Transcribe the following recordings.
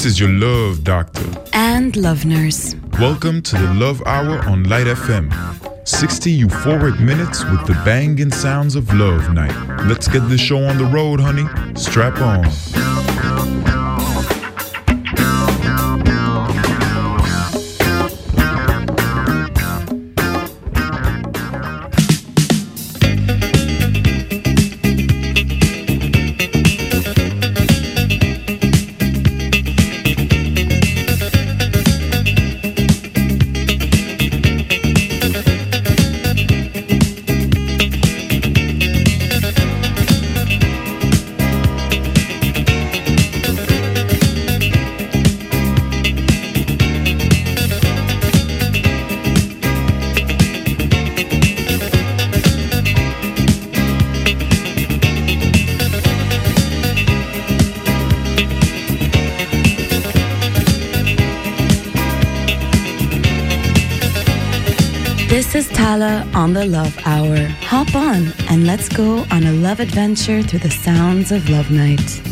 This is your love doctor and love nurse. Welcome to the Love Hour on Light FM. 60 euphoric minutes with the banging sounds of love night. Let's get this show on the road, honey. Strap on. on the Love Hour. Hop on and let's go on a love adventure through the sounds of Love Night.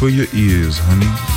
For your ears, honey.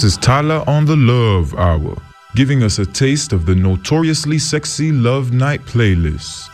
This is Tyler on the Love Hour, giving us a taste of the notoriously sexy Love Night playlist.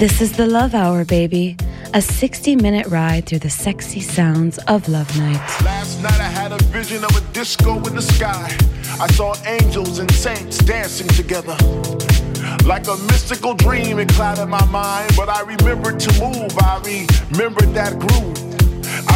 This is the Love Hour, baby. A 60 minute ride through the sexy sounds of Love Night. Last night I had a vision of a disco in the sky. I saw angels and saints dancing together. Like a mystical dream, it clouded my mind, but I remembered to move. I remembered that groove.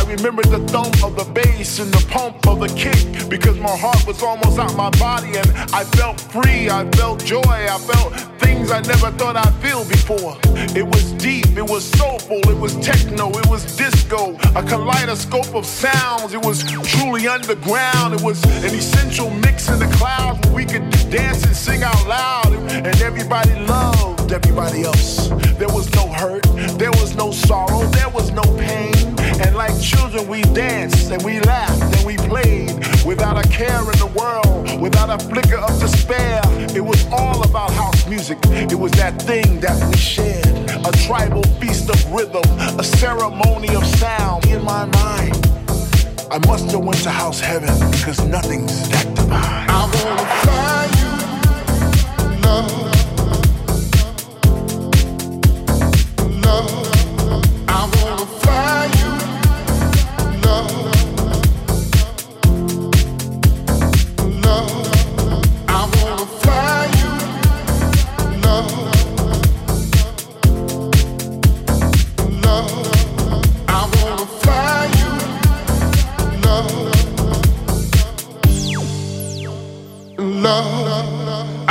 I remembered the thump of the bass and the pump of the kick because my heart was almost out my body and I felt free. I felt joy. I felt things I never thought I'd feel before. It was deep, it was soulful, it was techno, it was disco, a kaleidoscope of sounds. It was truly underground. It was an essential mix in the clouds where we could dance and sing out loud and everybody loved everybody else. There was no hurt, there was no sorrow, there was no pain. And like children, we danced and we laughed and we played without a care in the world, without a flicker of despair. It was all about house music. It was that thing that we shared. A tribal feast of rhythm, a ceremony of sound in my mind. I must have went to house heaven because nothing's that divine. I wanna find you, love.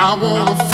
I wanna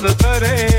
the 30.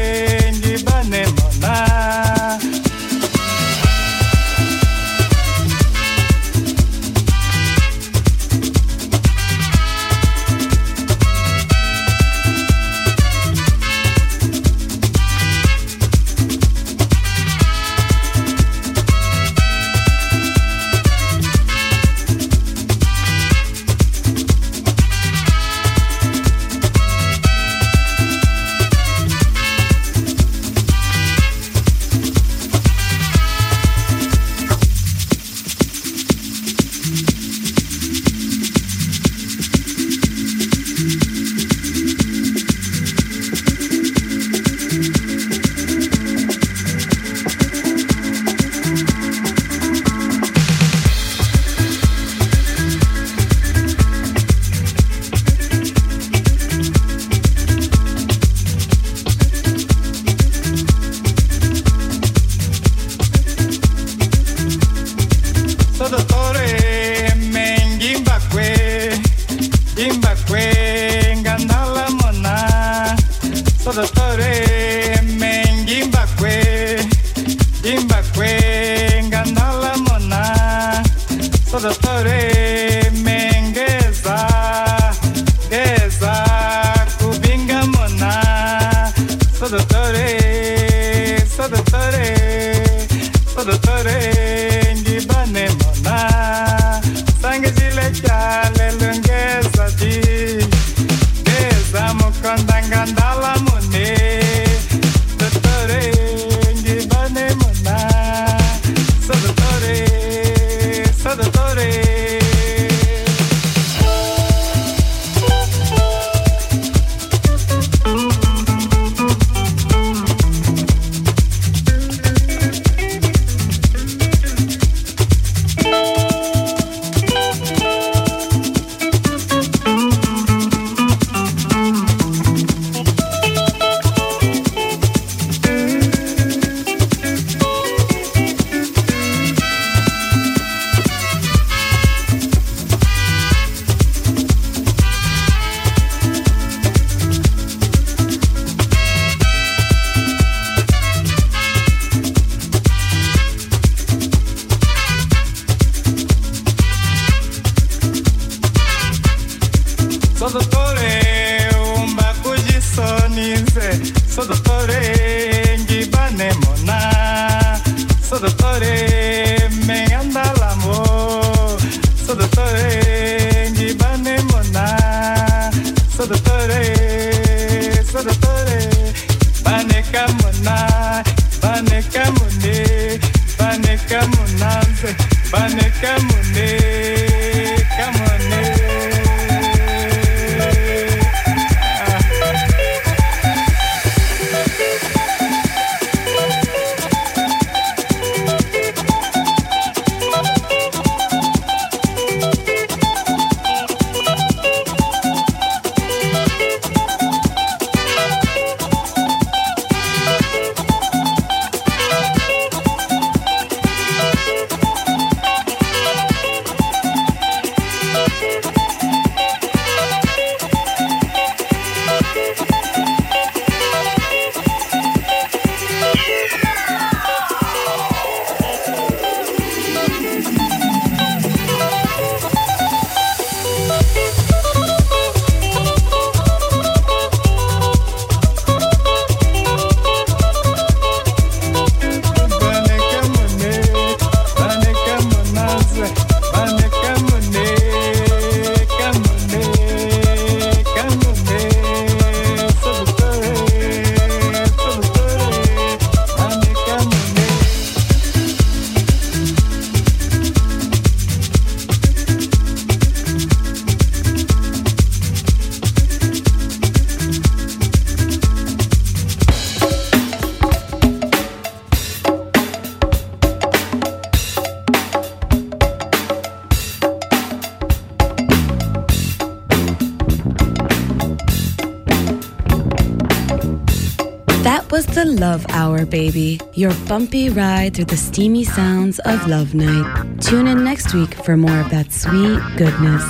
Baby. Your bumpy ride through the steamy sounds of Love Night. Tune in next week for more of that sweet goodness.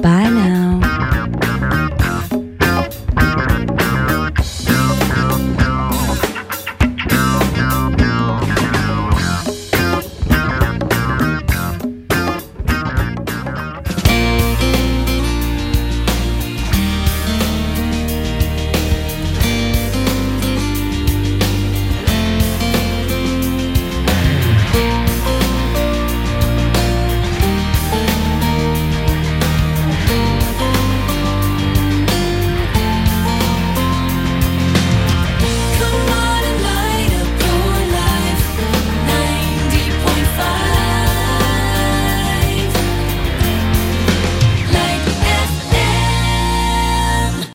Bye now.